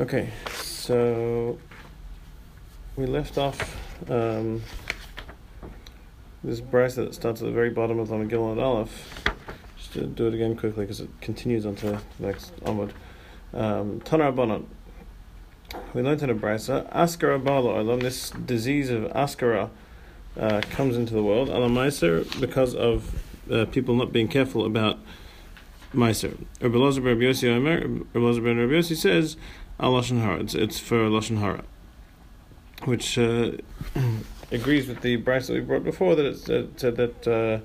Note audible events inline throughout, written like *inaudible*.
Okay, so we left off um, this brisa that starts at the very bottom of Lamed Gimel and Aleph. Just to do it again quickly because it continues onto the next onward. Um, Bonon. We learned in a brisa, Askara Bala this disease of Askara uh, comes into the world, Alamaiser, because of uh, people not being careful about Meiser. Rabbi ben Rabbi Yossi says, Al Lashon Hara. It's, it's for Lashon Hara, which uh, *clears throat* agrees with the brisa that we brought before that uh, said that uh,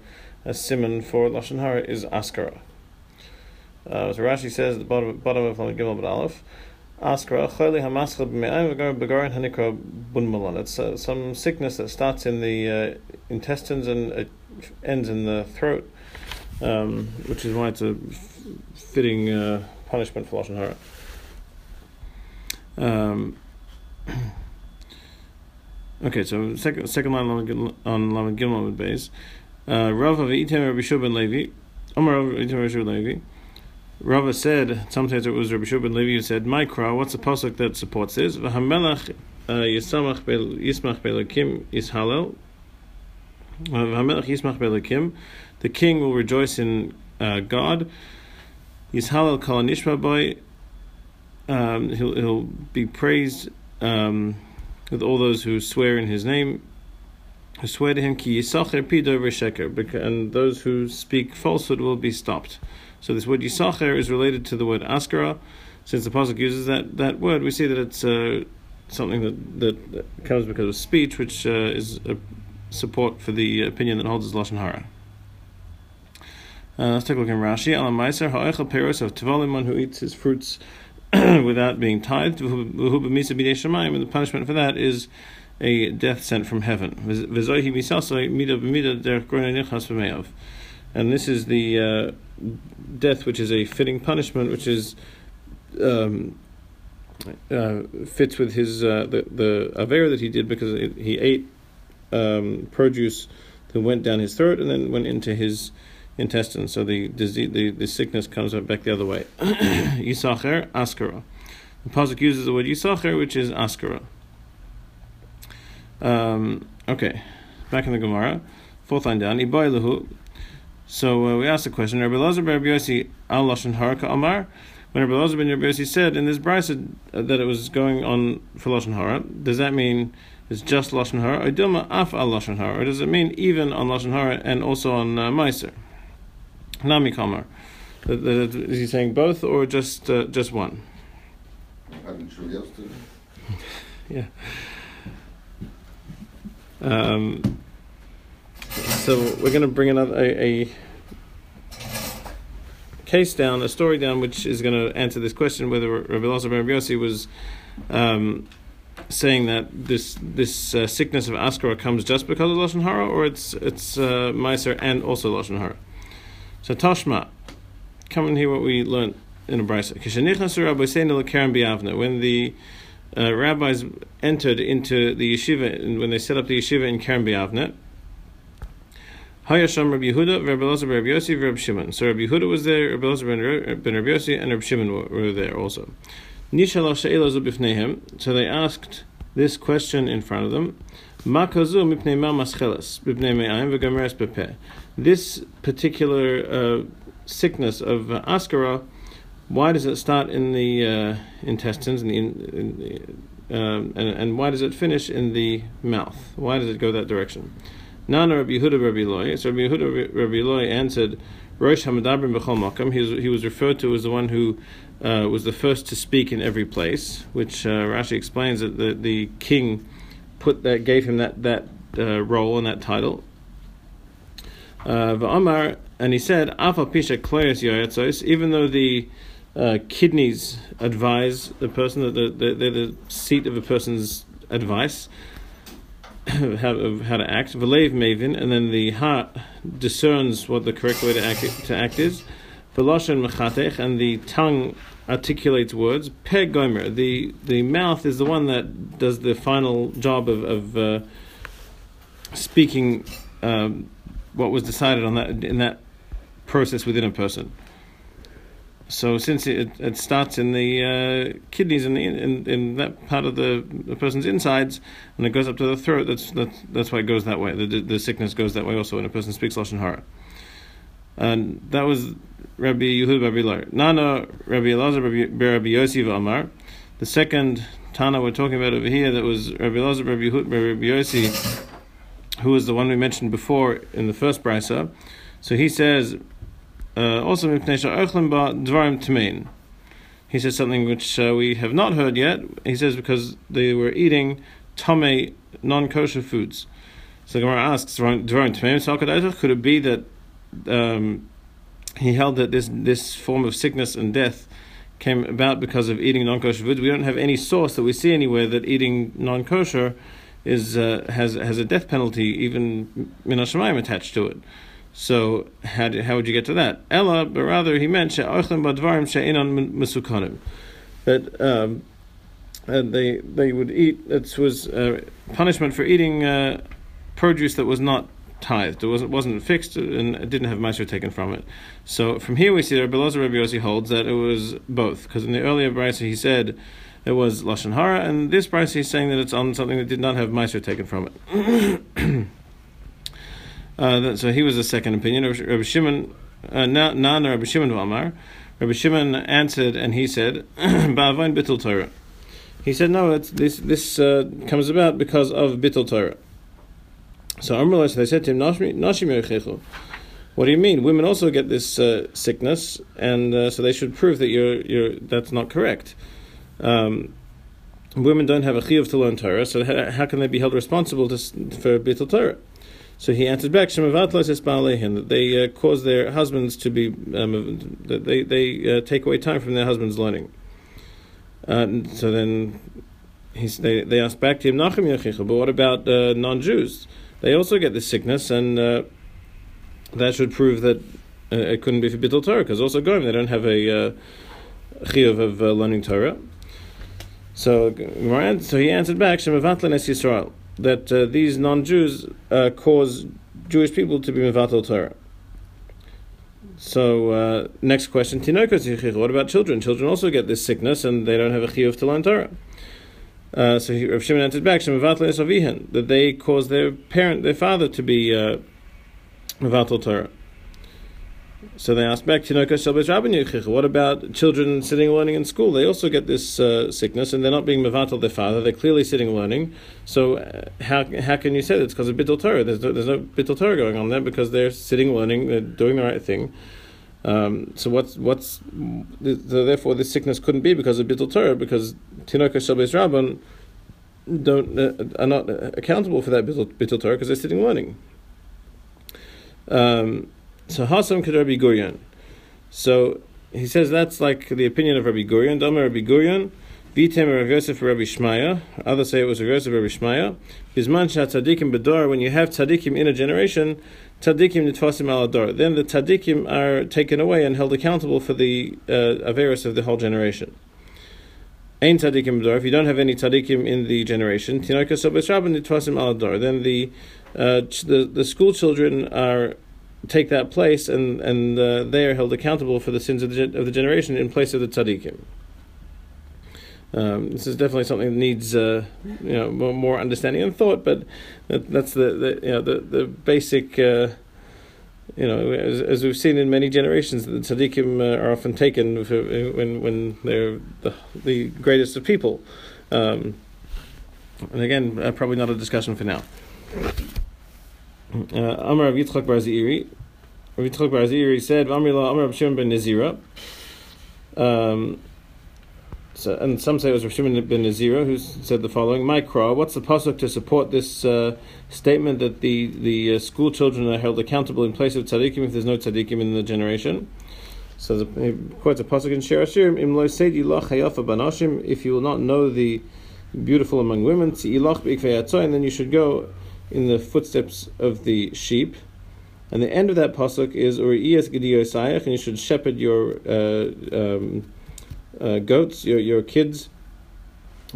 a simon for Lashon Hara is Askara. Uh, so Rashi says at the bottom, bottom of Gimel Aleph, Askara chayli hamaschel b'me'ayim v'garin hanikra bun malon. It's uh, some sickness that starts in the uh, intestines and it ends in the throat, um, which is why it's a fitting uh, punishment for Lashon Hara. Um, okay, so second second line on Lamed Gimel with base. Uh, Rav of Rabbi Shub Levi. Omar Rav Rabbi Shub Levi. Rava said, sometimes it was Rabbi Shub Levi who said, Mikra, what's the pasuk that supports this? V'hamelach uh, yisamach yismach belakim yishalel. V'hamelach yismach belakim. The king will rejoice in uh, God. Yishalel kol nishma boy um, he'll, he'll be praised um, with all those who swear in his name, who swear to him, ki yisacher pido sheker, and those who speak falsehood will be stopped. So this word yisacher is related to the word askara. Since the pasuk uses that, that word, we see that it's uh, something that, that, comes because of speech, which uh, is a support for the opinion that holds as lashon hara. Uh, let's take a look in Rashi. Alam Meiser ha'echel peros of Tavalimon who eats his fruits *clears throat* without being tithed, and the punishment for that is a death sent from heaven. And this is the uh, death which is a fitting punishment, which is um, uh, fits with his uh, the the aver that he did because it, he ate um, produce that went down his throat and then went into his intestines. So the disease, the, the sickness comes back the other way. *clears throat* Yisacher, Askara. The Pasuk uses the word Yisacher, which is Askara. Um, okay, back in the Gemara, fourth line down. Ibaylahu. So uh, we asked the question: Rabbi Lazar ben Rabbi Yossi al lashon haraka amar. When Rabbi Lazar ben Rabbi Yossi said in this brisa that it was going on for lashon hara, does that mean it's just lashon hara, or lashon hara, or does it mean even on lashon hara and also on uh, meiser? Nami Kamar. Is he saying both or just uh, just one? *laughs* yeah. Um, so we're going to bring another a, a, case down, a story down, which is going to answer this question: whether Rabbi Elazar ben Yossi was um, saying that this this uh, sickness of Askara comes just because of lashon hara, or it's it's uh, Meiser and also lashon hara. So Tashma, come and hear what we learned in a brisa. When the uh, rabbis entered into the yeshiva, and when they set up the yeshiva in Kerem B'Yavneh, Hayasham Rabbi Yehuda, Rabbi Elazar, Rabbi Yossi, Rabbi Shimon. So Rabbi Yehuda was there, Rabbi Elazar ben Rabbi Yossi, and Rabbi Shimon were, were there also. So they asked this question in front of them. This particular uh, sickness of uh, askara, why does it start in the uh, intestines in the, in the um, and, and why does it finish in the mouth? Why does it go that direction? Nana Rabbi Yehuda Rabbi Loi. So Rabbi Yehuda Rabbi Loi answered, Rosh Hamadabrim B'chol Makam. He was, he was referred to as the one who uh, was the first to speak in every place, which uh, Rashi explains that the, the king put that gave him that that uh, role and that title. Uh, and he said, even though the uh, kidneys advise the person that the, the, they're the seat of a person's advice *coughs* how, of how to act. V'leiv mavin, and then the heart discerns what the correct way to act, to act is. Mechatech, and the tongue articulates words. Gomer, the the mouth is the one that does the final job of, of uh, speaking um, what was decided on that in that process within a person. so since it, it starts in the uh, kidneys in, in in that part of the, the person's insides and it goes up to the throat, that's that's, that's why it goes that way. The, the sickness goes that way also when a person speaks lashon hara. And that was Rabbi Yehuda Rabbi Lar. Nana Rabbi Elazar Rabbi, Yossi Amar. The second Tana we're talking about over here that was Rabbi Elazar Rabbi Yehuda Rabbi Yossi, who was the one we mentioned before in the first brisa. So he says uh, also, he says something which uh, we have not heard yet. He says because they were eating tame, non-kosher foods. So Gemara asks, could it be that um, he held that this this form of sickness and death came about because of eating non-kosher foods? We don't have any source that we see anywhere that eating non-kosher is uh, has has a death penalty, even minashamayim attached to it. So how, how would you get to that? Ella, but rather he meant she'ochlim badvarim she'inon mesukanim. That um, they they would eat. It was uh, punishment for eating uh, produce that was not tithed. It wasn't wasn't fixed and it didn't have maaser taken from it. So from here we see that Rabbi Rabbi Yossi holds that it was both. Because in the earlier brisa he said it was lashon hara, and this brisa he's saying that it's on something that did not have maaser taken from it. *coughs* Uh, so he was the second opinion. Rabbi Shimon, uh, Nan Rabbi Shimon Vamar. Rabbi Shimon answered and he said, *coughs* "Ba'avain bittul Torah." He said, "No, this this uh, comes about because of bittul Torah." So Amrullah, they said to him, "Nashim What do you mean? Women also get this uh, sickness, and uh, so they should prove that you're you're that's not correct." Um, women don't have a chiyuv to learn Torah, so how, can they be held responsible to, for bittul Torah? So he answered back, that they uh, cause their husbands to be, um, that they, they uh, take away time from their husbands' learning. Uh, so then he's, they, they asked back to him, Nachem but what about uh, non Jews? They also get this sickness, and uh, that should prove that uh, it couldn't be for Bittul Torah, because also Goyim, they don't have a uh, chiyuv of learning Torah. So, so he answered back, Shemavatlan es Yisrael that uh, these non-Jews uh, cause Jewish people to be mevatel Torah. So uh, next question: What about children? Children also get this sickness, and they don't have a chiyuv to learn Torah. Uh, so Rav Shimon answered back: that they cause their parent, their father, to be uh, mevatel Torah. So they asked back, what about children sitting learning in school? They also get this uh, sickness and they're not being mevatel their father, they're clearly sitting learning. So uh, how, how can you say that it's because of bittul Torah? There's no, there's no bittul Torah going on there because they're sitting learning, they're doing the right thing. Um, so what's what's so therefore this sickness couldn't be because of bittul Torah because tinoka shabes rabban don't uh, are not accountable for that bittul Torah because they're sitting learning. Um, so Hasam could Rabbi Gurion. So he says that's like the opinion of Rabbi Gurion. Dama Rabbi Gurion. Vitem Rav Yosef Rabbi Shmaya. Others say it was Rav Yosef Rabbi Shmaya. Bisman tzadikim bedor. When you have tzadikim in a generation, tzadikim nitfasim al ador. Then the tzadikim are taken away and held accountable for the uh, averus of the whole generation. Ein tzadikim bedor. If you don't have any tzadikim in the generation, tinoka sobes rabban nitfasim al ador. Then the uh, the the school children are take that place, and and uh, they are held accountable for the sins of the, of the generation in place of the tzaddikim. Um, this is definitely something that needs uh, you know more, more, understanding and thought, but that, that's the, the you know the the basic. Uh, you know, as, as, we've seen in many generations, the tzaddikim uh, are often taken for, when when they're the the greatest of people. Um, and again, uh, probably not a discussion for now. Uh, Amar Rav Yitzchak Bar Zeiri. Rav Yitzchak Bar Zeiri said, Amar Rav Shimon ben Nazira. Um, so, and some say it was Rav Shimon ben Nazira who said the following: "My Micro, what's the pasuk to support this uh, statement that the the uh, school children are held accountable in place of tzaddikim if there's no tzaddikim in the generation? So the, he quotes a pasuk in Shir Hashirim: Im lo seidi hayafa banashim. If you will not know the beautiful among women, and then you should go in the footsteps of the sheep. And the end of that pasuk is Urias Gidiyosayach, and you should shepherd your uh, um, uh, goats, your your kids.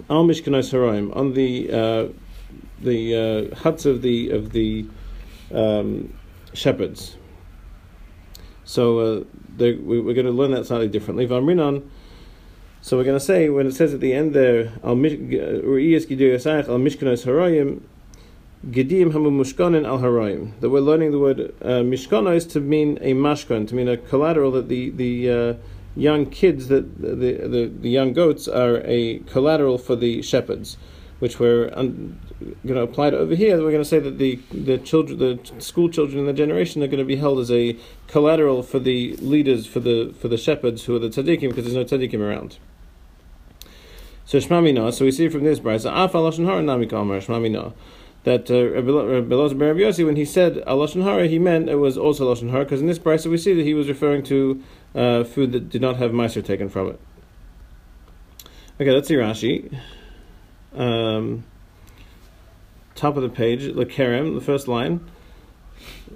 Al Mishkanos Haraim on the uh, the uh, huts of the of the um, shepherds. So uh, we, are going to learn that slightly differently. Vamrinon. So we're going to say when it says at the end there, al mishkanos harayim, gedim hamu mushkanin al. That we're learning the word uh, mishkanos to mean a mashkan, to mean a collateral that the the uh, young kids, that the, the the young goats are a collateral for the shepherds, which we're un, going to apply to over here. We're going to say that the the children, the school children in the generation, are going to be held as a collateral for the leaders, for the for the shepherds who are the tzaddikim, because there's no tzaddikim around. So Shmamina, so we see from this brayza, Af Lashon Hara Nami Shmamina, that uh, Rabbi Yossi, when he said Lashon Hara, he meant it was also Lashon Hara, because in this brayza we see that he was referring to uh, food that did not have meiser taken from it. Okay, let's see Rashi. Um, top of the page, Lekerem, the first line.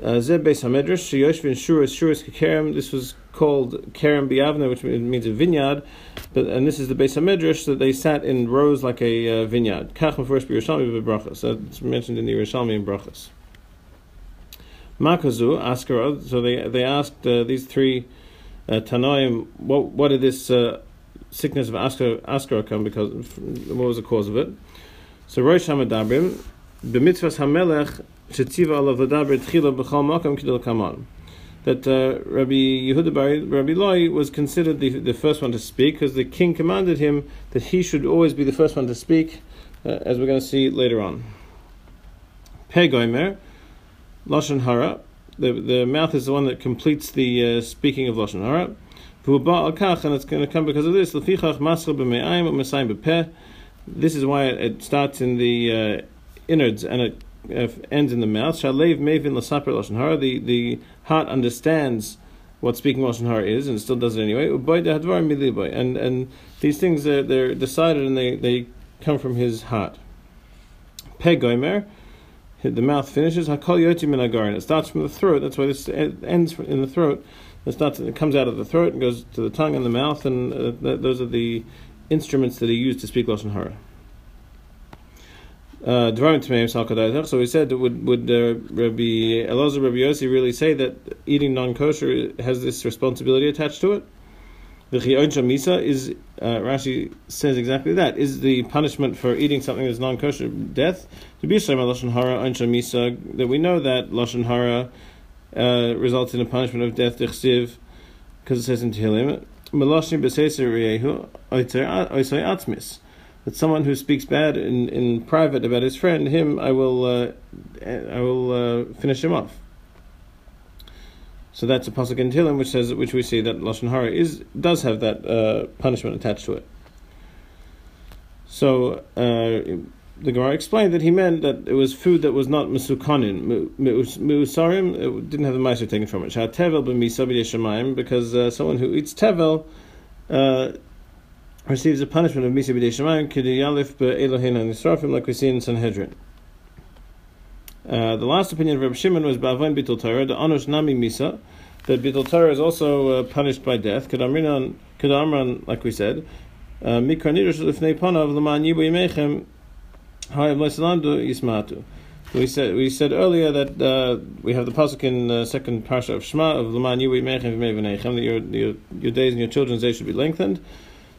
Uh, Zeb Beis Hamedrash, Sheyoshvin Shuras Shuras Kekerem. This was called Kerem B'Yavneh, which means a vineyard. But, and this is the base of Hamedrash that they sat in rows like a uh, vineyard. Kach first Yerushalmi v'brachas. That's mentioned in the Yerushalmi in brachas. Makazu Askarad. So they they asked uh, these three uh, Tanoim, what what did this uh, sickness of Askar Askara come because what was the cause of it? So Rosh Hamadabrim b'mitzvahs Hamelech alav l'daber tchila b'chal makam kidol kaman that uh, Rabbi Yehuda Bar, Rabbi Loi was considered the, the first one to speak because the king commanded him that he should always be the first one to speak, uh, as we're going to see later on. Pegoimer, Lashon Hara, the, the mouth is the one that completes the uh, speaking of Lashon Hara. And it's going to come because of this. This is why it starts in the uh, innards and it ends in the mouth. Shalev mevin lasaper lashon hara. The the heart understands what speaking lashon hara is and still does it anyway. And and these things are they're decided and they, they come from his heart. Pegoimer. The mouth finishes. Hakol yoti min It starts from the throat. That's why this ends in the throat. It starts. It comes out of the throat and goes to the tongue and the mouth, and uh, th- those are the instruments that he used to speak lashon hara. Uh, so we said, would would uh, Rabbi Elazar Rabbi Yossi really say that eating non kosher has this responsibility attached to it? The misa is uh, Rashi says exactly that. Is the punishment for eating something that's non kosher death? To be lashon hara misa that we know that lashon hara uh, results in a punishment of death because it says in Tehillim, "Melashim b'seiser riyehu oisay atmis." That someone who speaks bad in, in private about his friend, him I will uh, I will uh, finish him off. So that's a pasuk in Tehillim which says which we see that lashon hara is does have that uh, punishment attached to it. So uh, the Gemara explained that he meant that it was food that was not mesukanin, meusarim, it didn't have the meiser taken from it. tevel because uh, someone who eats tevel uh, receives a punishment of Misa B'dei Shemayim K'diyalif Be'elohin and Nisrafim like we see in Sanhedrin. Uh, the last opinion of Rabbi Shimon was Ba'avain Bitul Torah, the Anush Nami Misa, that Bitul Torah is also uh, punished by death. Kedamran, like we said, uh, Mikranirush Lifnei Panav L'man Yibu Yimechem Hayav Leisalamdu Yismatu. We said we said earlier that uh, we have the pasuk in the second parsha of Shema of L'man Yibu Yimechem V'mei that your, your, your days and your children's days should be lengthened.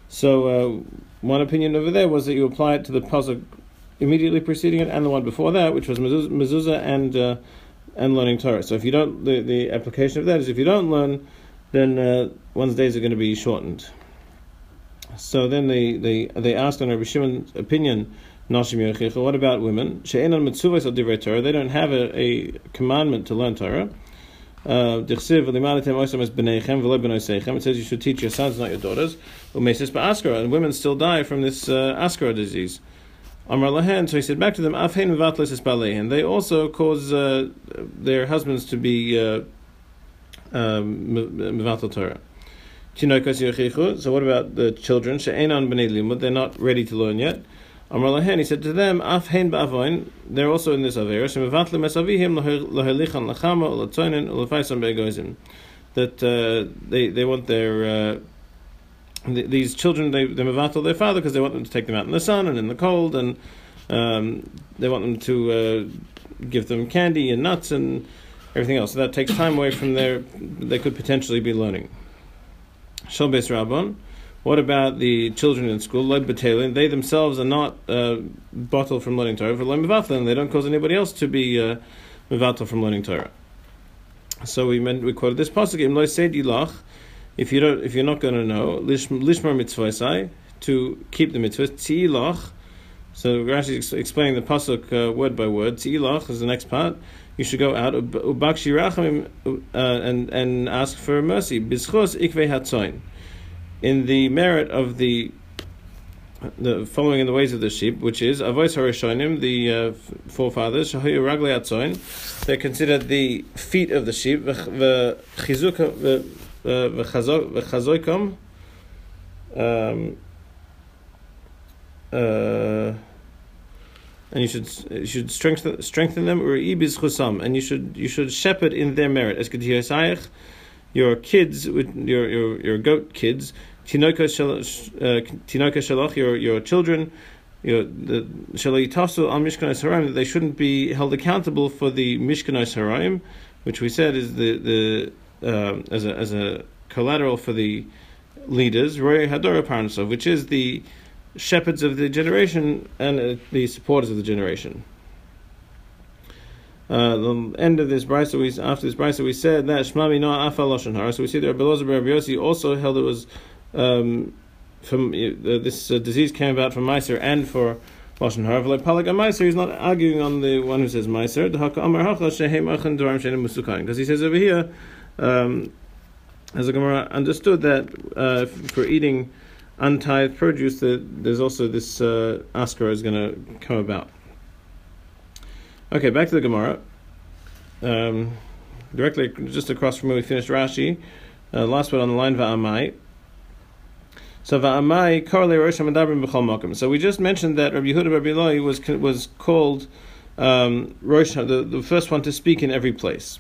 So uh, one opinion over there was that you apply it to the pasuk immediately preceding it and the one before that, which was mezuzah and uh, and learning Torah. So if you don't, the, the application of that is if you don't learn, then uh, one's days are going to be shortened. So then they they they asked on Rabbi Shimon's opinion. What about women? They don't have a, a commandment to learn Torah. Uh, it says you should teach your sons, not your daughters. And women still die from this uh, Askara disease. Amar Lahan, so he said back to them, and they also cause uh, their husbands to be uh, um, Torah. So what about the children? They're not ready to learn yet. Amar Lahen, he said to them, Af hein ba'avoin, they're also in this Avera, Shemavatli mesavihim lohelichan lachama ulatoinen ulefaisam be'egoizim. That uh, they, they want their, uh, th- these children, they, they mevatel their father because they want them to take them out in the sun and in the cold, and um, they want them to uh, give them candy and nuts and everything else. So that takes time away from their they could potentially be learning. Shal Beis Rabban. What about the children in school? They themselves are not uh, bottled from learning Torah. They don't cause anybody else to be uh, from learning Torah. So we meant we quoted this pasuk ilach. If you don't, if you're not going to know lishmar mitzvah to keep the mitzvah tzilach. So Rashi is explaining the pasuk uh, word by word. Tzilach is the next part. You should go out ubakshi rachamim uh, and and ask for mercy. Bischos ikve hatzoin. In the merit of the the following in the ways of the sheep, which is avois harashonim, the uh, forefathers, shahayu ragli atzoin. They're considered the feet of the sheep. V'chazoikom. Um, uh, and you should you should strengthen strengthen them or ibiz chusam, and you should you should shepherd in their merit. As your kids, your your your goat kids, tinoka shalach, uh, your your children, your the shalayitasu al mishkanos harayim, that they shouldn't be held accountable for the mishkanos harayim, which we said is the the um, as a as a collateral for the leaders, roy hadora parnasov, which is the shepherds of the generation and uh, the supporters of the generation. Uh, the end of this brisa, we after this brisa, we said that Shmami no afa lashon hara. So we see that Rabbi Lozer Rabbi Yossi also held it was um, from uh, this uh, disease came about from Meiser and for lashon hara. Like Palag Meiser, he's not arguing on the one who says Meiser. Because he says over here, um, as the Gemara understood that uh, for eating untithed produce, that there's also this uh, askara is going to come about. Okay, back to the Gemara. Um, directly just across from where we finished Rashi, uh, last word on the line Va'amai. So Va'amai Karle Rosh Hamadabrim B'chol Makom. So we just mentioned that Rabbi Yehuda Rabbi Eloi was was called um, Rosh, the, the first one to speak in every place.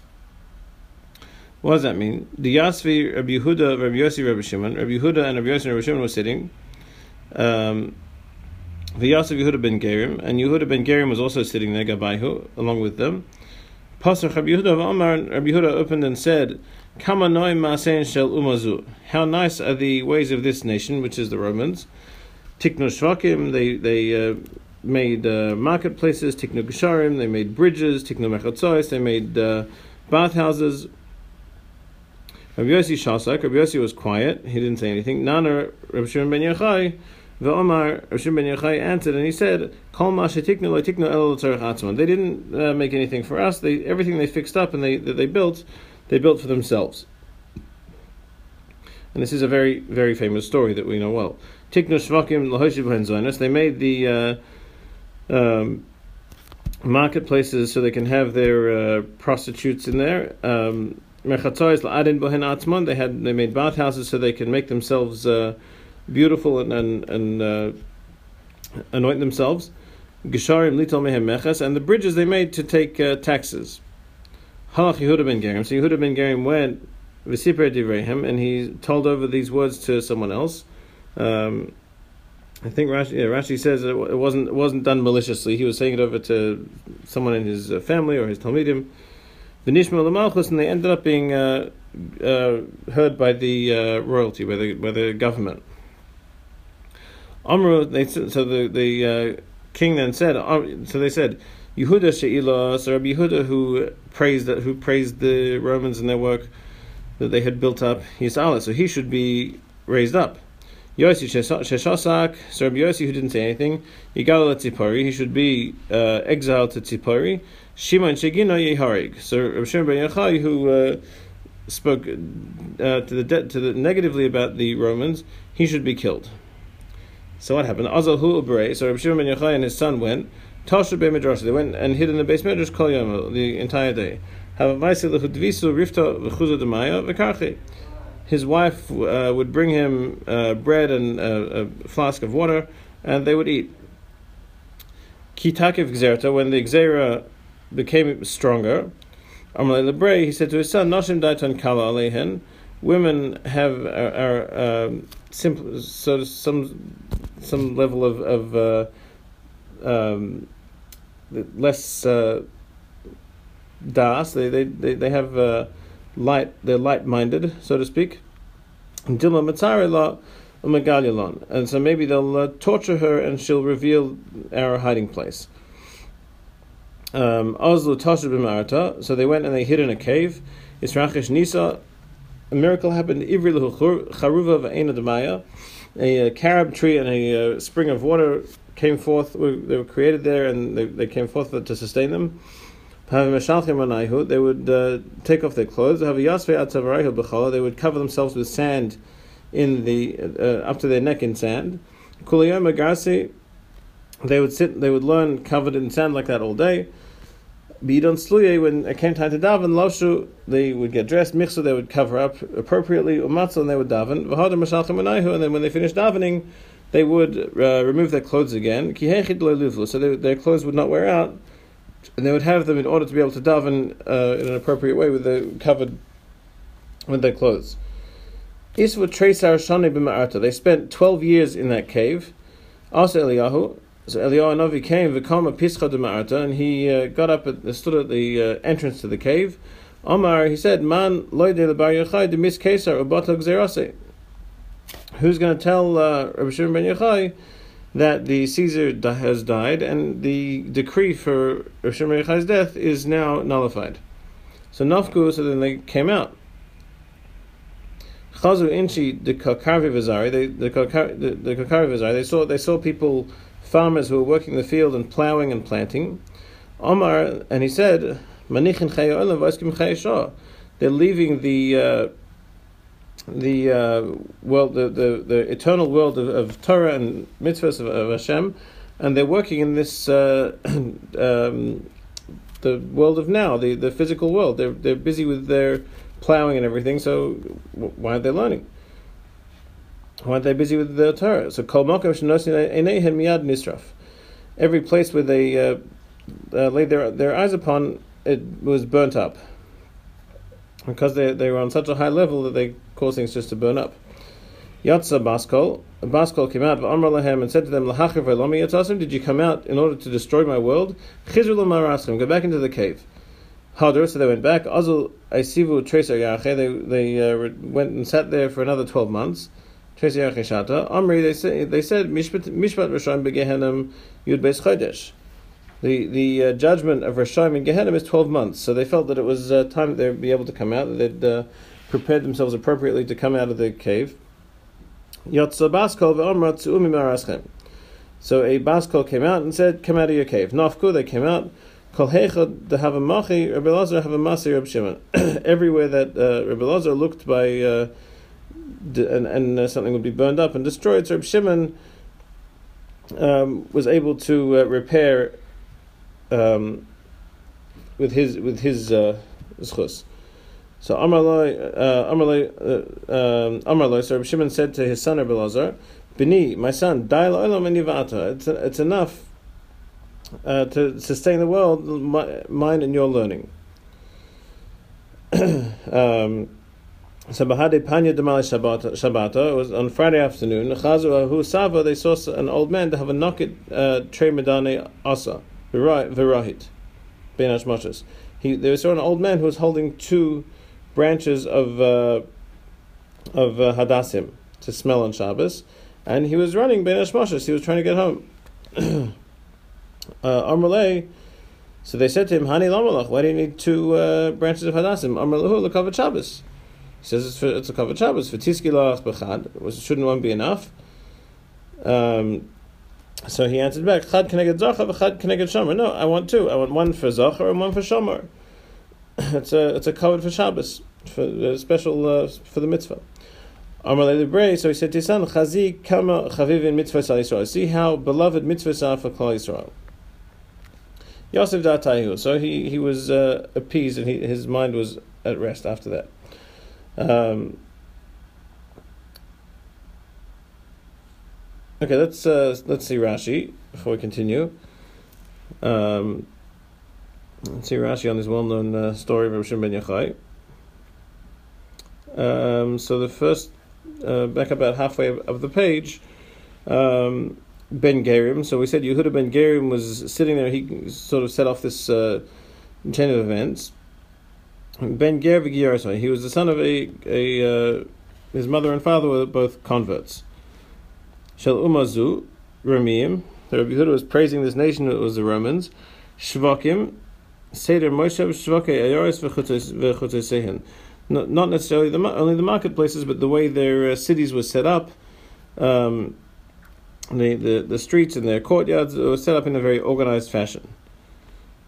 What does that mean? The Yasvi, Rabbi Yehuda, Rabbi Yossi, Rabbi Shimon, Rabbi Yehuda and Rabbi Yossi and Rabbi Shimon were sitting. Um, the Yasv Yehuda ben Gerim, and Yehuda ben Gerim was also sitting there, Gabayhu, along with them. Pasach Rabbi Yehuda of Amar, Rabbi Yehuda opened and said, Kama noim ma'asein shel umazu. How nice are the ways of this nation, which is the Romans. Tiknu shvakim, they, they uh, made uh, marketplaces, tiknu gesharim, they made bridges, tiknu mechatzois, they made uh, bathhouses. Rabbi Yossi Shasak, Rabbi Yossi was quiet, he didn't say anything. Nana, Rabbi Shimon ben Yochai, the Omar, Rabbi Shimon ben Yochai answered and he said, Kol ma shetiknu el atzman. They didn't uh, make anything for us, they, everything they fixed up and they, that they built, they built for themselves. And this is a very, very famous story that we know well. Tiknu shvakim lahoshiv They made the uh, um, marketplaces so they can have their uh, prostitutes in there. Um, they had they made bathhouses so they can make themselves uh, beautiful and and, and uh, anoint themselves. Gesharim lital mehem meches, and the bridges they made to take uh, taxes. Halach Yehuda ben Gerim. So Yehuda ben Gerim went v'siper divrehim, and he told over these words to someone else. Um, I think Rashi, yeah, Rashi says it wasn't it wasn't done maliciously. He was saying it over to someone in his uh, family or his talmidim the Nishma Lamalchus, and they ended up being uh, uh, heard by the uh, royalty, by the, by the government. Amru, they, so the, the uh, king then said, so they said, Yehuda She'ilah, so Rabbi Yehuda who praised, who praised the Romans and their work that they had built up, Yisala, so he should be raised up. Yossi Sheshasak, so Rabbi Yossi who didn't say anything, Yigal Tzipori, he should be uh, exiled to Tzipori, Shimon Shegino Yeharig. So Rav Shimon ben Yochai, who uh, spoke uh, to the de- to the negatively about the Romans, he should be killed. So what happened? Azal Hu Ubrei. So Rav Shimon ben Yochai and his son went. Tasha be Midrash. They went and hid in the beis medrash kol yom the entire day. His wife uh, would bring him uh, bread and uh, a flask of water, and they would eat. Kitakev Gzerta, when the Gzera became stronger. Amalei Lebrei, he said to his son, Noshim Daitan Kala Alehen, women have are, are um, simple, so some some level of, of uh, um, less uh, das. They they they, they have uh, light. They're light-minded, so to speak. And so maybe they'll uh, torture her, and she'll reveal our hiding place. Um, So they went and they hid in a cave. Israchish Nisa. A miracle happened. Ivri charuva v'ena demaya. A carob tree and a uh, spring of water came forth. They were created there, and they, they came forth to sustain them. They would uh, take off their clothes. They would cover themselves with sand in the uh, up to their neck in sand. They would sit. They would learn covered in sand like that all day. Bidon sluye, when it came time to daven, loshu, they would get dressed, michsu, they would cover up appropriately, umatzu, and they would daven, v'hadar mashalchim and then when they finished davening, they would uh, remove their clothes again, so they, their clothes would not wear out, and they would have them in order to be able to daven uh, in an appropriate way with the covered with their clothes. Isvu Tresar Shani b'ma'arta. They spent twelve years in that cave. Also Eliyahu, so Eliyahu Navi came, Vikama Pischa de and he uh, got up, at, stood at the uh, entrance to the cave. Omar, he said, Man loide lebar Yochai de mis Kesar ubato gzerase. Who's going to tell uh, Rabbi Shimon ben Yochai that the Caesar has died and the decree for Rabbi Shimon ben Yochai's death is now nullified? So Nafku, so then they came out. Chazu inchi the Kakarvi Vizari, the the Kakarvi Vizari, they saw they saw people farmers who were working the field and plowing and planting. Omar, and he said, They're leaving the uh, the uh, world, the, the, the eternal world of, of Torah and mitzvahs of, of Hashem, and they're working in this uh, *clears throat* um, the world of now, the, the physical world. They're they're busy with their plowing and everything. So why aren't they learning? Why aren't they busy with the Torah? So kol makom miyad nisraf. Every place where they uh, uh, laid their their eyes upon it was burnt up because they they were on such a high level that they caused things just to burn up. Yatsa Baskol, Baskol came out of Amr Lahem and said to them, Lahachiv Elomi Yatzasim, did you come out in order to destroy my world? Chizru Maraskim, go back into the cave. Hadr, so they went back. Azul Aisivu Treser Yache, they they uh, went and sat there for another twelve months. Amri, they say they said Mishpat reshaim begehenim Yud Beis Chodesh. The the uh, judgment of reshaim in Gehenna is twelve months, so they felt that it was uh, time that they'd be able to come out. That they'd uh, prepared themselves appropriately to come out of the cave. So a Baskol came out and said, "Come out of your cave." Nafku, they came out. *clears throat* Everywhere that uh, Rabbi Lazar looked by. And, and uh, something would be burned up and destroyed. So Reb Shimon um, was able to uh, repair um, with his with his uh, zchus. So Amarloi, uh, uh, um. So Shimon said to his son Reb "Bini, my son, and It's it's enough uh, to sustain the world, my, mine and your learning." *clears throat* um, so Bahade Panya Damali Shabbata, it was on Friday afternoon. Chazu Ahu Sava, they saw an old man to have a knocket uh, Tre Medane Asa, Virahit, Ben Ashmashas. They saw an old man who was holding two branches of uh, of uh, Hadassim to smell on Shabbos, and he was running Ben Ashmashas, he was trying to get home. *coughs* uh, Amalei, so they said to him, Hani Lamalach, why do you need two uh, branches of Hadassim? Amalahu Lakavat Shabbos. He says it's, for, it's a covered Shabbos for Tiskilach Bechad. Shouldn't one be enough? Um, so he answered back, Chad Keneged Zocha, Chad Keneged Shomer. No, I want two. I want one for Zocher and one for Shomer. *coughs* it's a it's a covered for Shabbos, for a special uh, for the mitzvah. Amar so he said to his son, Chazi kama chavivin mitzvah Yisrael. See how beloved mitzvahs are for Klal Yisrael. Yosef Datayu. So he, he was uh, appeased and he, his mind was at rest after that. Um, okay, let's uh, let's see Rashi before we continue. Um, let's see Rashi on this well-known uh, story of Rishon ben Yochai. Um, so the first, uh, back about halfway of, of the page, um, Ben Gerim. So we said Yehuda Ben Gerim was sitting there. He sort of set off this uh, chain of events. Ben Ger. He was the son of a a uh, his mother and father were both converts. Shel Umazu Ramim. The Rabbi Huda was praising this nation. It was the Romans. Shvakim Seder Moshe Shvake Ayoris v'Chutosehen. Not necessarily the only the marketplaces, but the way their uh, cities were set up. Um, the, the, the streets and their courtyards were set up in a very organized fashion.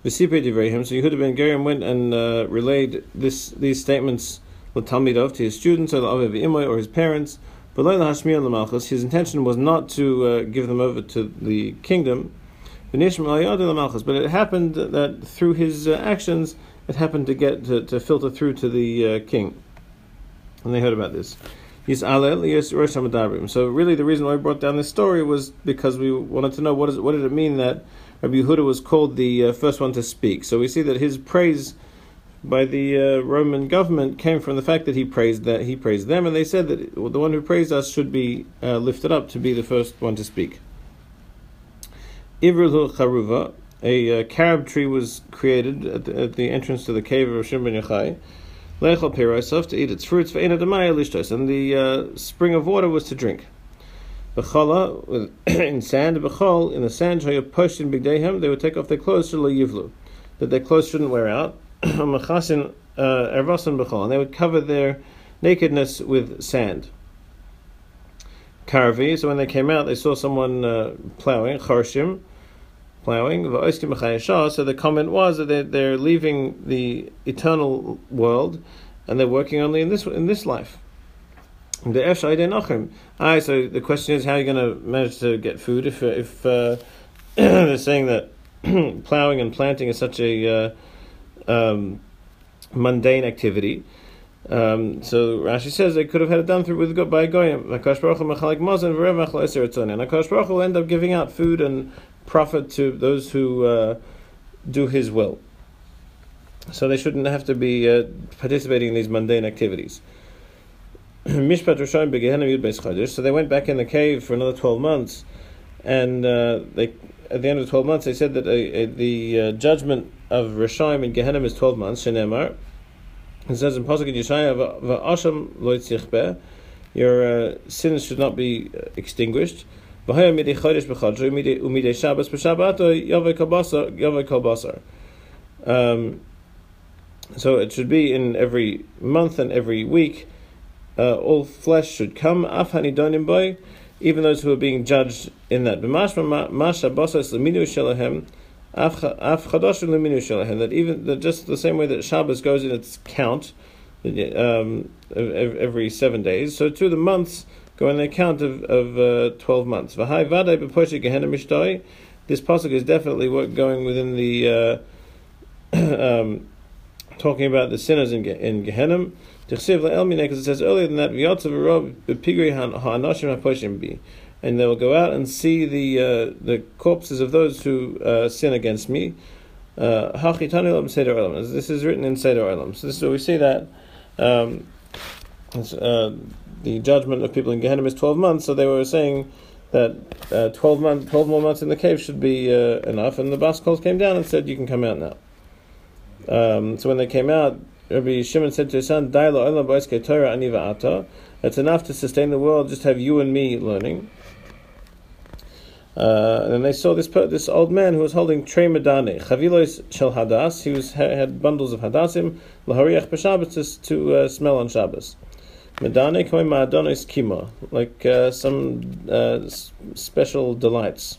V'sipei divrehim. So Yehuda ben Gerim went and uh, relayed this these statements to his students or l'aviv or his parents. But al the Malchus, his intention was not to uh, give them over to the kingdom. But it happened that through his uh, actions, it happened to get to, to filter through to the uh, king, and they heard about this. So really, the reason why we brought down this story was because we wanted to know what is what did it mean that Rabbi Yehuda was called the uh, first one to speak. So we see that his praise by the uh, Roman government came from the fact that he praised that he praised them, and they said that the one who praised us should be uh, lifted up to be the first one to speak. Ivrul Charuva, a uh, carob tree was created at the, at the, entrance to the cave of Shimon Yochai. Lechel Peroisov to eat its fruits, for and the uh, spring of water was to drink. Bechala, *clears throat* in sand, Bechol, in the sand, pushed in Bigdehem, they would take off their clothes to Yivlu, that their clothes shouldn't wear out. *clears throat* Machasin, uh, Ervasan Bechol, and they would cover their nakedness with sand. Karvi, so when they came out, they saw someone uh, plowing, Charshim, plowing. So the comment was that they're, they're leaving the eternal world and they're working only in this in this life. Ah, so the question is, how are you going to manage to get food if if uh, *clears throat* they're saying that *clears throat* plowing and planting is such a uh, um, mundane activity? Um, so Rashi says they could have had it done through with by goyim. Hakadosh Baruch Hu mazon v'rev And Hakadosh Baruch will end up giving out food and profit to those who uh, do His will. So they shouldn't have to be uh, participating in these mundane activities. *clears throat* Mishpat reshaim began Yud Beis Chodesh. So they went back in the cave for another twelve months, and uh, they at the end of twelve months they said that the uh, judgment of reshaim in Gehenna is twelve months. Shenemar. It says in Pasuk Yeshaya, "Va'asham lo Your uh, sins should not be uh, extinguished. Um, so it should be in every month and every week. Uh, all flesh should come. Even those who are being judged in that. That even that just the same way that Shabbos goes in its count, um, every seven days. So to the months go in the count of, of uh, 12 months. This pasuk is definitely going within the uh, *coughs* um, talking about the sinners in, in Gehenna. Because it says earlier than that, and they will go out and see the uh, the corpses of those who uh, sin against me. Uh, this is written in Seder Olam. So this is where we see that um, uh, the judgment of people in Gehenna is 12 months, so they were saying that uh, 12, month, 12 more months in the cave should be uh, enough, and the Bas Kol came down and said, You can come out now. Um, so when they came out, Rabbi Shimon said to his son, It's enough to sustain the world, just have you and me learning. Uh, and they saw this this old man who was holding trey medane, chavilos shel hadas. He was had bundles of hadasim lahariach b'Shabbos to uh, smell on Shabbos. Medane koi ma'adonis kima, like uh, some uh, special delights.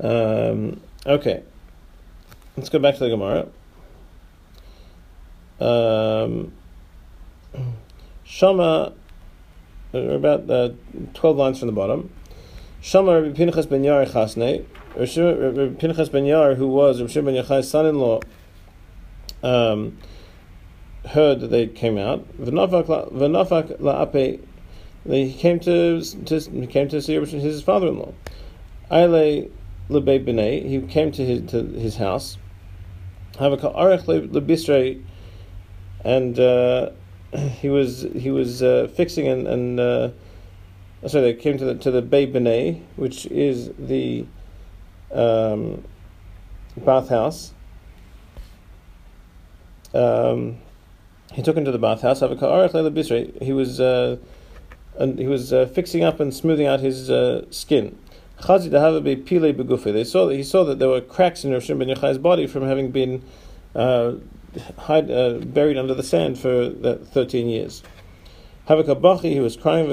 Um, okay, let's go back to the Gemara. Um, Shama, about uh, 12 lines from the bottom. Shama Rabbi Pinchas ben Yair Chasne, Rabbi Pinchas ben Yair, who was Rabbi ben Yochai's son-in-law, um, heard that they came out. V'nafak la'ape, he came to, to came to see his father-in-law. Aile lebeit b'nei, he came to his to his house. Havaka arech lebisrei, and uh, *clears throat* he was he was uh, fixing and, and uh, sorry, they came to the to the Beit B'nai, which is the um, bathhouse um, he took him to the bathhouse. He was uh, and he was uh, fixing up and smoothing out his uh, skin. They saw that he saw that there were cracks in Shimon ben Yochai's body from having been hide, uh, buried under the sand for that 13 years. Havakabachi, he was crying,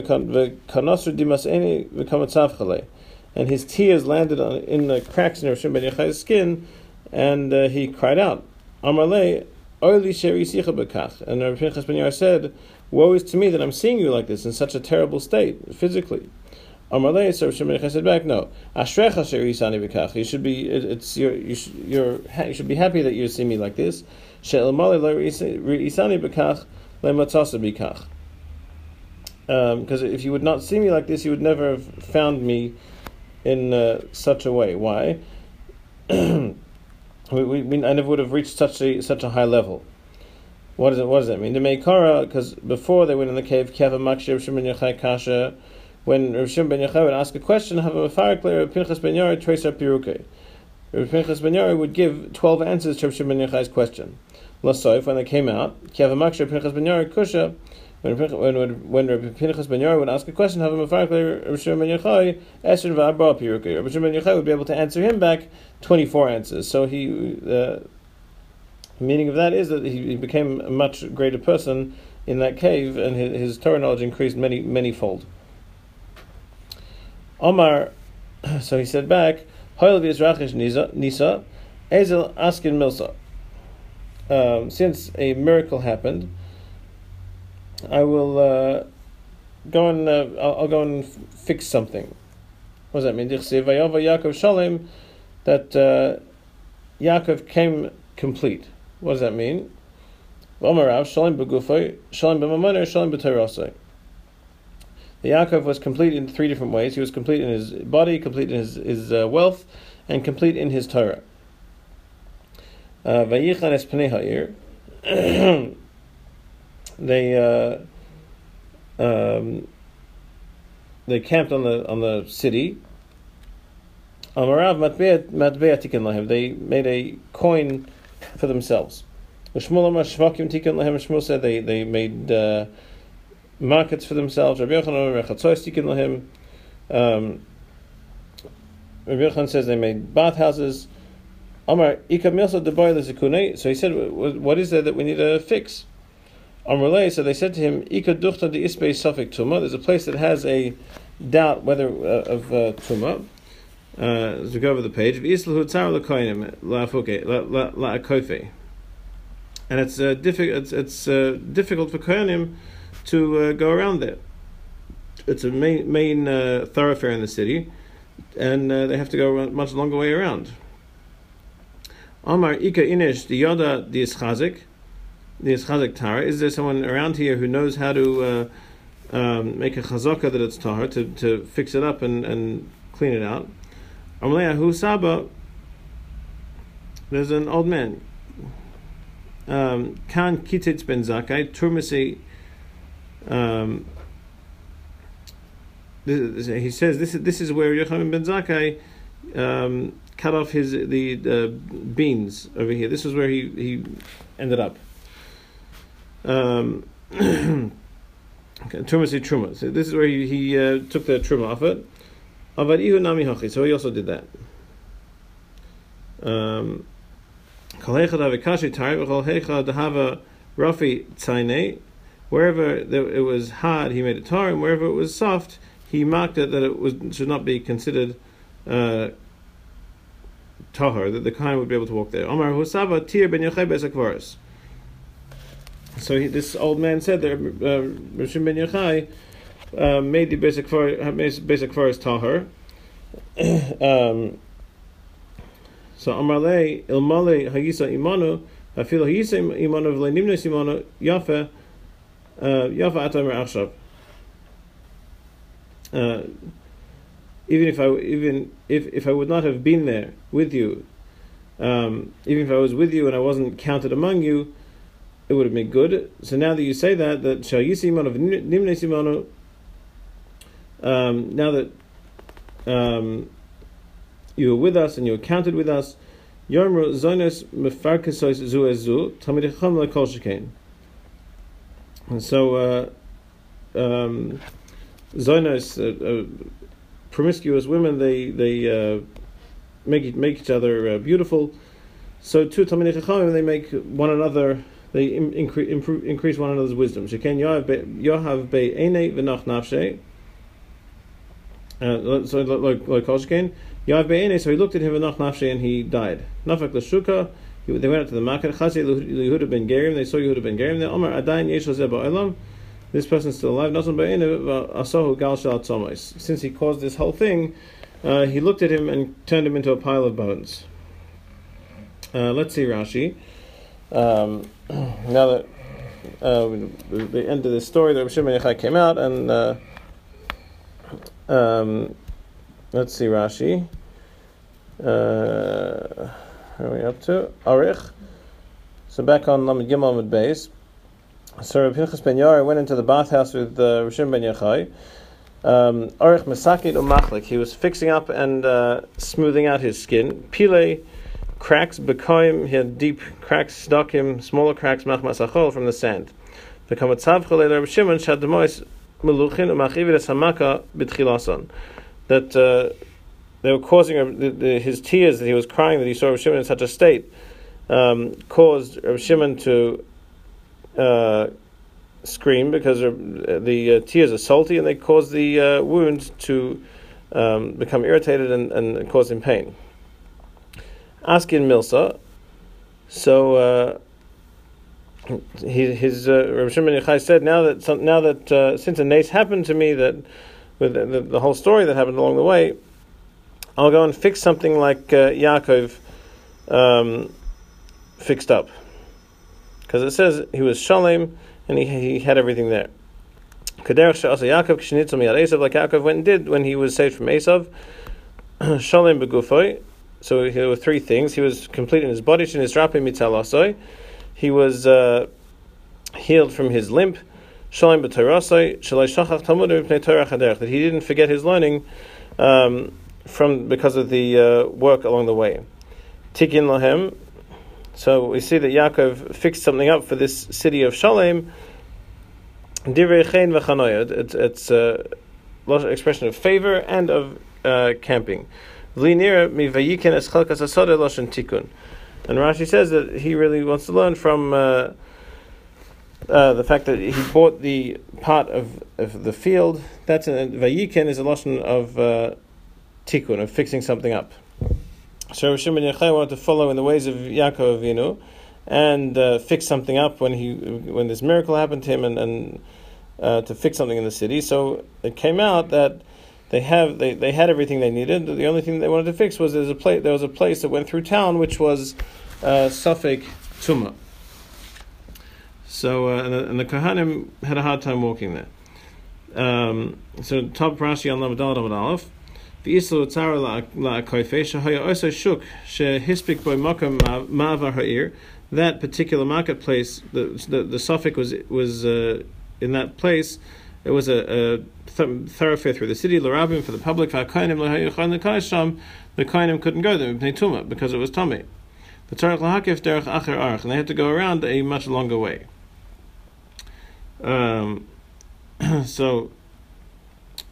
and his tears landed on, in the cracks in Shimon ben Yochai's skin, and uh, he cried out, Amarle, Sheri Bekach. And Rav Pinchas ben Yair said, Woe is to me that I'm seeing you like this, in such a terrible state, physically. Amalei, so Shemini said back, no. Ashrecha sherisani b'kach. You should be, it, it's you you should be happy that you see me like this. Because um, if you would not see me like this, you would never have found me in uh, such a way. Why? *clears throat* we, we, we, I never would have reached such a such a high level. What does it? What does that mean? The Meikara, because before they went in the cave, when Rav Shimon ben Yochai would ask a question, have a mafarik Rav Pinchas ben Yair trace up Piruke. Rav Pinchas ben Yair would give twelve answers to Rav Shimon ben Yochai's question. Lasoif, when they came out, kusha. When when when Rav Pinchas ben Yair would ask a question, have a Rav Shimon ben Yochai would be able to answer him back twenty four answers. So he. The meaning of that is that he, became a much greater person in that cave, and his, his Torah knowledge increased many many fold. Omar, *clears throat* so he said back, Hoil nisa, ezel askin milsa. Um, since a miracle happened, I will uh, go and uh, I'll, I'll, go and fix something. What does that mean? Yaakov that uh, Yaakov came complete. What does that mean? B'teirasay. Yaakov was complete in three different ways. He was complete in his body, complete in his, his uh, wealth, and complete in his Torah. Es Ha'ir. *clears throat* They uh, um, they camped on the on the city. Amarav lahem. They made a coin for themselves. Shmuel Shvakim tikkun lahem. Shmuel said they they made. Uh, markets for themselves. Rabbi Yochanan Tikkun Lahim. Um, Rabbi Yochanan says they made bathhouses. Amar. So he said, "What is there that we need to fix?" Amrulay. So they said to him, "Ika de Isbe Safik Tuma." There's a place that has a doubt whether uh, of uh, Tuma. Uh, we go over the page, and it's uh, difficult. It's, it's uh, difficult for kohenim to uh, go around there. It's a main, main uh, thoroughfare in the city, and uh, they have to go a much longer way around. Omar Ika Inish the Yoda the Ischazik, the Ischazik Tara. Is there someone around here who knows how to uh, um, make a chazaka that it's tar to, to fix it up and, and clean it out? Amaleahu Saba. There's an old man. Um, kan Kititz ben Zakai Turmasi um, he says this is this is where Yochanan ben Zakkai um, cut off his the uh, beans over here. This is where he he ended up. Um, *clears throat* okay, truma. So this is where he, he uh, took the truma off it. Nami hachi. So he also did that. Um, Wherever it was hard, he made it tar, and wherever it was soft, he marked it that it was should not be considered uh, tahar, that the kind would be able to walk there. Omar Husava Tir ben Yochai Besakvaris. So he, this old man said that uh, Rishon ben Yochai uh, made the basic beis hapras tahar. um, so Amarle ilmale hayisa imanu afilo hayisa imanu v'lenimnes imanu yafe uh, Yafa Atamer Achshav. Even if I even if, if I would not have been there with you, um, even if I was with you and I wasn't counted among you, it would have been good. So now that you say that, that shall you simon of nimne um, now that um, you were with us and you were counted with us, Yarmru Zonos Mefarkasos Zu Ezu Talmid Chacham Lekol Shekain. And so, uh, um, Zonos, uh, uh, promiscuous women, they they uh, make make each other uh, beautiful. So too, Talmidei Chachamim, they make one another, they increase increase one another's wisdom. Sheken Yohav be Ene v'nach nafshe. Uh, so like like Koshken, Yohav be Ene. So he looked at him v'nach nafshe and he died. Nafak l'shuka. They went out to the market. Chazi Yehuda ben Gerim. They saw Yehuda ben Gerim. They Omar Adayin Yesh Ba'olam. This person is still alive. Shal Since he caused this whole thing, uh, he looked at him and turned him into a pile of bones. Uh, let's see Rashi. Um, *clears throat* now that uh, the end of this story, the Shimon Yochai came out, and uh, um, let's see Rashi. Uh, where are we up to? Arich. So back on Lamed Gimel Lamed Beis. So Rabbi Pinchas ben Yair went into the bathhouse with uh, Rishim ben Yochai. Um, Arich Mesakit Umachlik. He was fixing up and uh, smoothing out his skin. Pile cracks bekoim. He had deep cracks stuck him, smaller cracks machmasachol from the sand. The kamatzav Rabbi Shimon shademois meluchin umachividas hamaka b'tchilason. That uh, they were causing the, the, his tears that he was crying that he saw Rabbi Shimon in such a state um, caused Rabbi Shimon to uh, scream because the uh, tears are salty and they cause the uh, wound to um, become irritated and, and cause him pain. Asking Milsa, so uh, he, his uh, Rabbi Shimon Yochai said, now that some, now that uh, since a nace happened to me, that with the, the, the, whole story that happened along the way, I'll go and fix something like uh, Yaakov um, fixed up because it says he was shalem and he, he had everything there. Kaderach she'asa Yaakov k'shenitzal miyad Esav, like Yaakov went and did when he was saved from Esav. *clears throat* shalem begufoy. So there were three things. He was complete in his body. Shenisrape mitzalasoi. He was uh, healed from his limp. Shalem b'torasoi. Shalai shachach mipnei Torah chaderach. That he didn't forget his learning um, from because of the uh, work along the way. Tikin lahem so we see that Yaakov fixed something up for this city of Shalem. It's, it's a expression of favor and of uh, camping. And Rashi says that he really wants to learn from uh, uh, the fact that he bought the part of, of the field. That's a, Vayiken is a lesson of uh, tikkun, of fixing something up. So Shimon Yochai wanted to follow in the ways of Yaakov Avinu and uh, fix something up when he when this miracle happened to him and, and uh, to fix something in the city. So it came out that they have they, they had everything they needed. The only thing they wanted to fix was there's a place there was a place that went through town which was uh, safek Tuma. So uh, and, the, and the Kohanim had a hard time walking there. Um, so top Rashi on Lamadal Aleph. V'islo tzara la'akoife shahaya also shuk shehispik boy makam ma'avar ha'ir. That particular marketplace, the the, the Suffolk was was uh, in that place. It was a, a th- thoroughfare through the city, l'rabim for the public. V'akainim l'hayuchan. The kainim couldn't go there because it was tamei. The tzarich lahakif derech acher arch, and they had to go around a much longer way. Um, *clears throat* so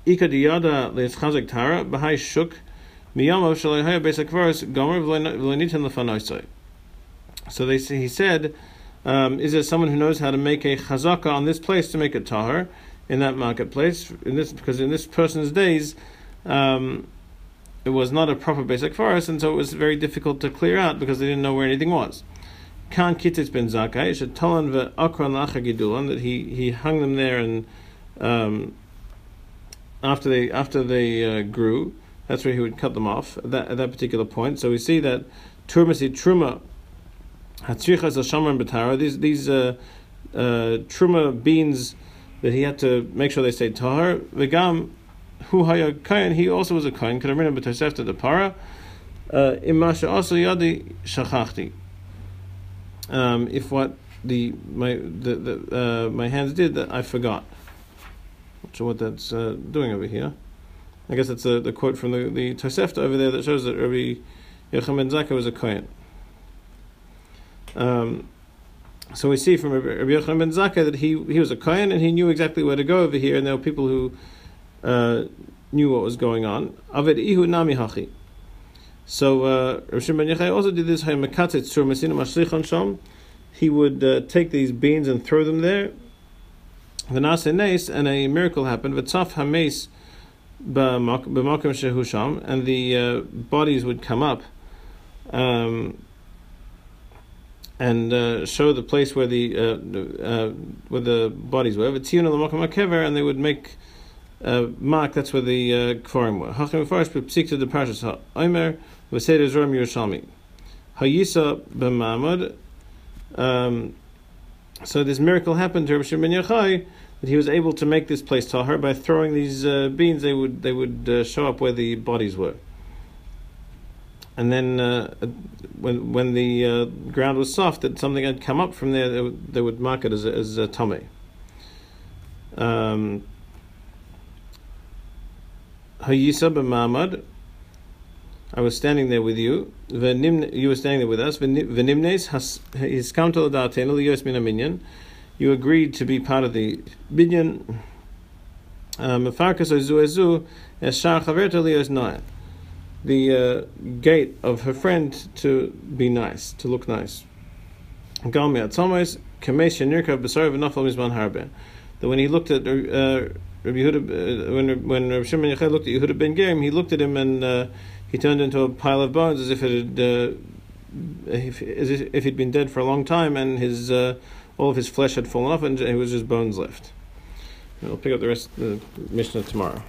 Ika diyada le'etzchazik tara b'hai shuk miyamo beis hapras gomer v'leinitin lefanoisoi. So they he said, um, is there someone who knows how to make a chazaka on this place to make a tahar in that marketplace? In this because in this person's days, um, it was not a proper beis hapras, and so it was very difficult to clear out because they didn't know where anything was. Kan kitzitz ben zakai should tolan ve'akron lacha gidulan that he he hung them there and um, after they after they uh, grew, that's where he would cut them off at that, at that particular point. So we see that turmasi truma hatzrichas ashamar betara. These these uh, uh, truma beans that he had to make sure they stayed tahar. Vegam hu haya kain. He also was a kain. Written b'tosefta the para. Uh, Imasha also yadi shachachti. Um, if what the my the, the uh, my hands did that I forgot. Not sure what that's uh, doing over here. I guess it's the, the quote from the, the Tosefta over there that shows that Rabbi Yochanan ben Zakkai was a Kohen. Um, so we see from Rabbi Yochanan ben Zakkai that he he was a kohen and he knew exactly where to go over here, and there were people who uh, knew what was going on. Aved ihu nami hachi. So uh, Rav Shimon ben Yochai also did this. He would uh, take these beans and throw them there. V'nase nes, and a miracle happened. V'tzaf hames b'makom shehu sham, and the uh, bodies would come up. Um, and uh, show the place where the uh, uh, where the bodies were. And they would make uh, mark. That's where the uh, were. Hachim Farish b'psikta the parshas ha'omer v'seder zoram Yerushalmi. Hayisa b'mamad. So this miracle happened to Rabbi Shimon Yochai that he was able to make this place tahar by throwing these uh, beans. They would they would uh, show up where the bodies were and then uh, when when the uh, ground was soft, that something had come up from there, they would, they would mark it as a, as a tamei. Um, Hayisa b'mamad. I was standing there with you. You were standing there with us. Min minyan. You agreed to be part of the binyan. Noyan the uh, gate of her friend to be nice, to look nice. That when he looked at uh, Rabbi uh, when when Rabbi Shimon Yochai looked at Yehuda ben Gerim, he looked at him and uh, he turned into a pile of bones as if it had, uh, if, as if he'd been dead for a long time, and his uh, all of his flesh had fallen off, and it was just bones left. We'll pick up the rest of the Mishnah tomorrow.